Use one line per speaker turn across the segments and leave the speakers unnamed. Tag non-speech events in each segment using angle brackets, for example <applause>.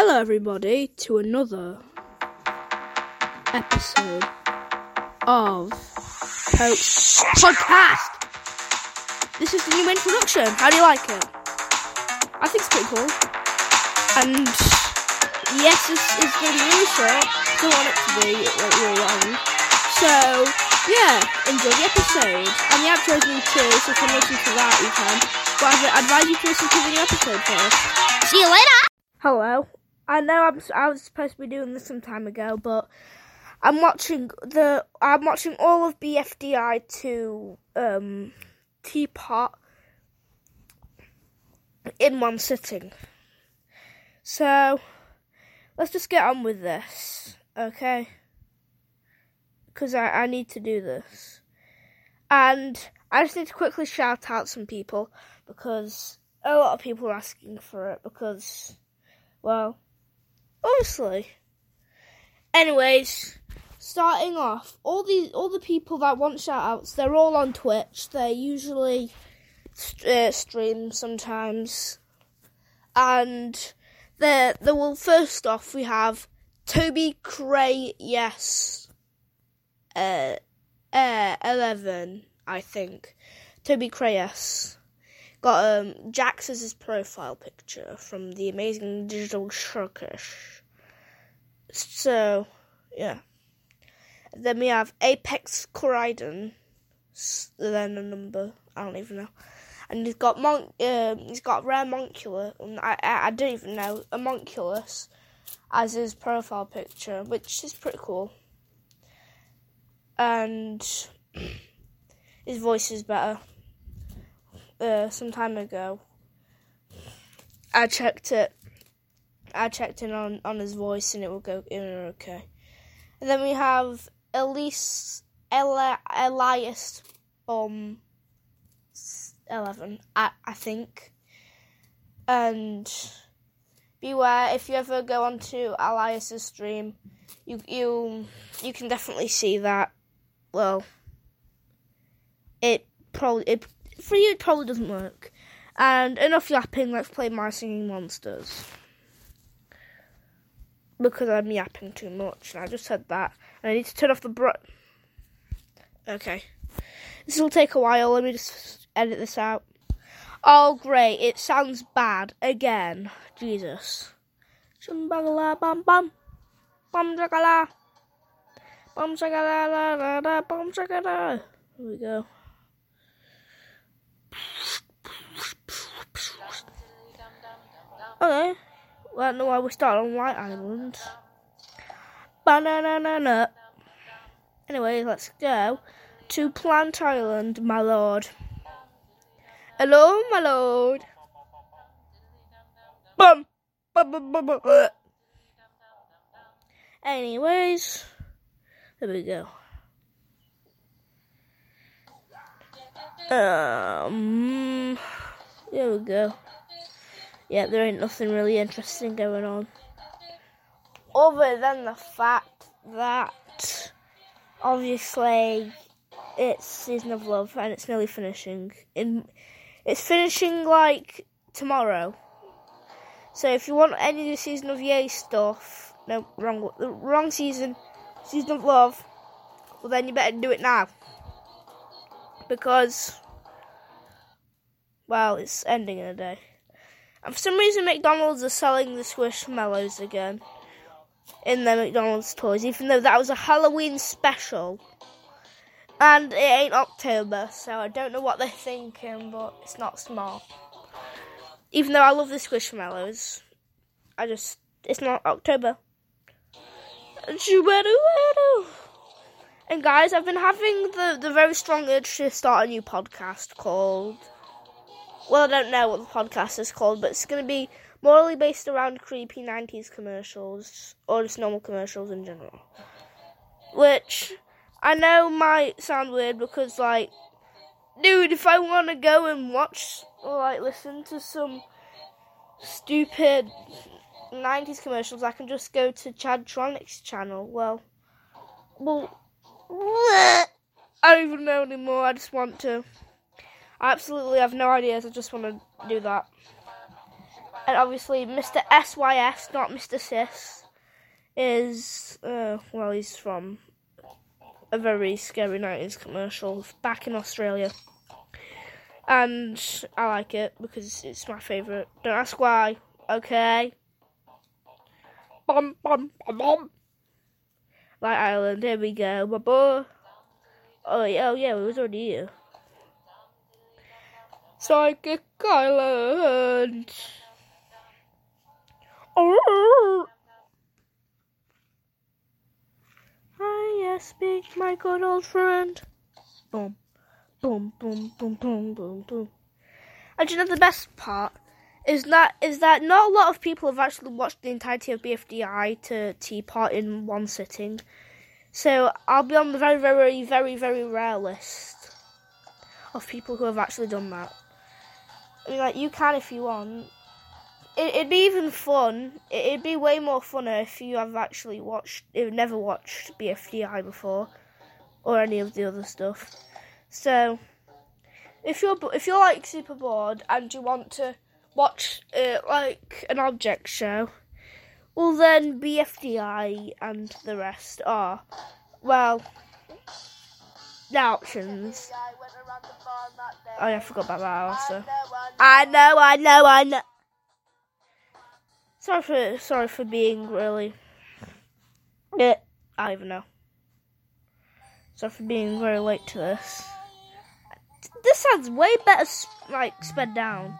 Hello, everybody, to another episode of Pope's Podcast. This is the new introduction. How do you like it? I think it's pretty cool. And yes, this is going to be short. Don't want it to be like long. So yeah, enjoy the episode. And the outro's new too, so if you listen to that, you can. But I'd advise you to listen to the new episode first.
See you later.
Hello. I know I'm, I was supposed to be doing this some time ago, but I'm watching the I'm watching all of BFDI to um, Teapot in one sitting. So let's just get on with this, okay? Because I, I need to do this, and I just need to quickly shout out some people because a lot of people are asking for it because, well. Obviously. Anyways, starting off, all the all the people that want shoutouts, they're all on Twitch. They usually uh, stream sometimes, and the the well, first off we have Toby Cray. Yes, uh, uh, eleven, I think. Toby Cray. Yes. Got um, Jax as his profile picture from the amazing digital circus. So, yeah. Then we have Apex Corridon, then a number, I don't even know. And he's got Mon- um, he's got Rare Monculus, I, I, I don't even know, a Monculus as his profile picture, which is pretty cool. And <clears throat> his voice is better uh, some time ago. I checked it. I checked in on, on his voice and it will go in okay. And then we have Elise Eli, Elias um eleven, I I think. And beware if you ever go onto Elias's stream, you you you can definitely see that. Well, it probably it for you, it probably doesn't work. And enough yapping, let's play My Singing Monsters. Because I'm yapping too much, and I just said that. And I need to turn off the br. Okay. This will take a while, let me just edit this out. Oh, great, it sounds bad again. Jesus. Shumbagala bum bum. Bum jagala. Bum jagala bum jagala. Here we go. Okay. Well, no, I will start on White Island. Banana. Anyway, let's go to Plant Island, my lord. Hello, my lord. Bum. Anyways, there we go. Um, there we go. Yeah, there ain't nothing really interesting going on. Other than the fact that obviously it's Season of Love and it's nearly finishing. In it's finishing like tomorrow. So if you want any of the Season of Yay stuff, no wrong the wrong season, Season of Love, well then you better do it now. Because well, it's ending in a day. And for some reason, McDonald's are selling the Squishmallows again in their McDonald's toys, even though that was a Halloween special. And it ain't October, so I don't know what they're thinking, but it's not smart. Even though I love the Squishmallows, I just, it's not October. And guys, I've been having the, the very strong urge to start a new podcast called well, I don't know what the podcast is called, but it's going to be morally based around creepy 90s commercials, or just normal commercials in general. Which I know might sound weird because, like, dude, if I want to go and watch or, like, listen to some stupid 90s commercials, I can just go to Chadtronic's channel. Well, well, <laughs> I don't even know anymore. I just want to. I absolutely have no ideas. I just want to do that. and obviously Mr. SYS, not Mr. Sis, is uh, well, he's from a very scary 90s commercial back in Australia. And I like it because it's my favourite. Don't ask why, okay? Bum, bum, bum, bum. Light Island, here we go, boy. Oh, yeah, oh, yeah, we was already here. Psychic Island. Oh. Hi, yes, speak, my good old friend. Boom, boom, boom, boom, boom, boom, boom. And you know the best part is that is that not a lot of people have actually watched the entirety of BFDI to Teapot in one sitting. So I'll be on the very, very, very, very rare list of people who have actually done that. I mean, like you can if you want. It, would be even fun. It, would be way more funner if you have actually watched, if never watched BFDI before, or any of the other stuff. So, if you're if you're like super bored and you want to watch uh, like an object show, well then BFDI and the rest are well the options. Oh yeah, I forgot about that also. I know, I know, I know. Sorry for sorry for being really. Yeah, I don't even know. Sorry for being very late to this. This sounds way better, like sped down.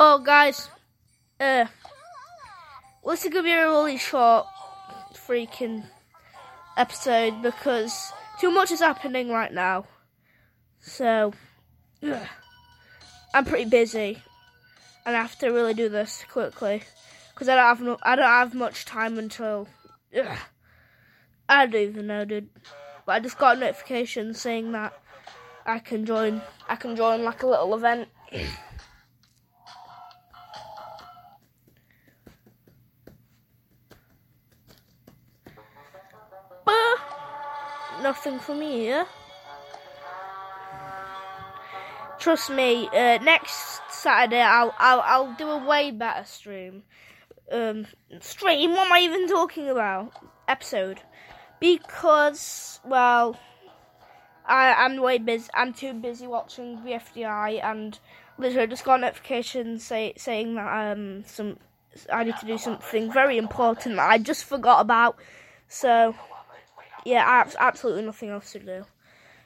Oh, guys, uh, this is gonna be a really short, freaking episode because too much is happening right now. So. <clears throat> I'm pretty busy, and I have to really do this quickly because I don't have no, I don't have much time until <clears throat> I don't even know, dude. But I just got a notification saying that I can join. I can join like a little event. <clears throat> nothing for me here. trust me, uh, next Saturday I'll, I'll I'll do a way better stream. Um, stream? What am I even talking about? Episode, because well, I I'm way busy. I'm too busy watching BFDI and literally just got a notification say, saying that um some I need to do something very important that I just forgot about. So yeah, absolutely nothing else to do.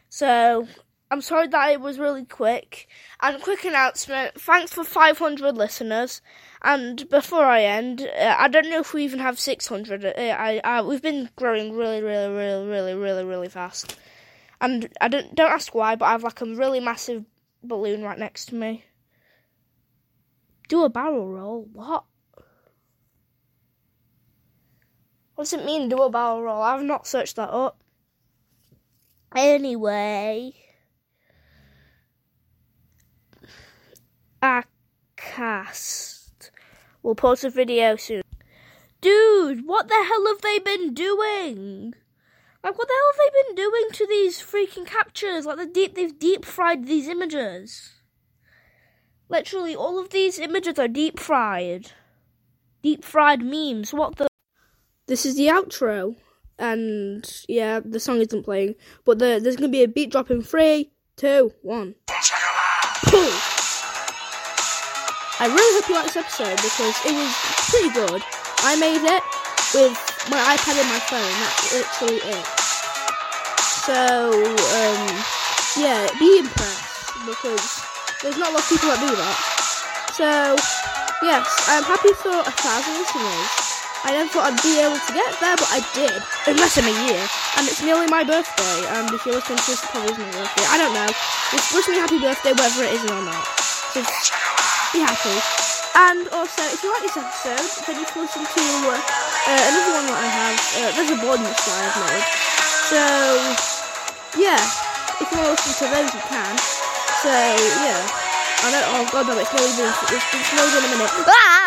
So I'm sorry that it was really quick. And quick announcement thanks for 500 listeners. And before I end, uh, I don't know if we even have 600. Uh, I, I, we've been growing really, really, really, really, really, really fast. And I don't, don't ask why, but I have like a really massive balloon right next to me. Do a barrel roll? What? What does it mean, do a barrel roll? I've not searched that up. Anyway. Acast. We'll post a video soon. Dude, what the hell have they been doing? Like, what the hell have they been doing to these freaking captures? Like, deep, they've deep fried these images. Literally, all of these images are deep fried. Deep fried memes. What the? This is the outro, and yeah, the song isn't playing, but the, there's gonna be a beat drop in three, two, one. Boom. I really hope you liked this episode because it was pretty good. I made it with my iPad and my phone. That's literally it. So, um, yeah, be impressed because there's not a lot of people that do that. So, yes, I'm happy for a thousand listeners. I never thought I'd be able to get there, but I did. In less than a year. And it's nearly my birthday. And if you're listening to this, it probably is my birthday. I don't know. Just wish me happy birthday, whether it is or not. So be happy. And also, if you like this episode, then you can listen to uh, another one that I have. Uh, there's a bonus that I've made. So, yeah, if you want to listen to those, you can. So, yeah. I know, oh god, no, it's even, it's, it's not even a minute. Ah!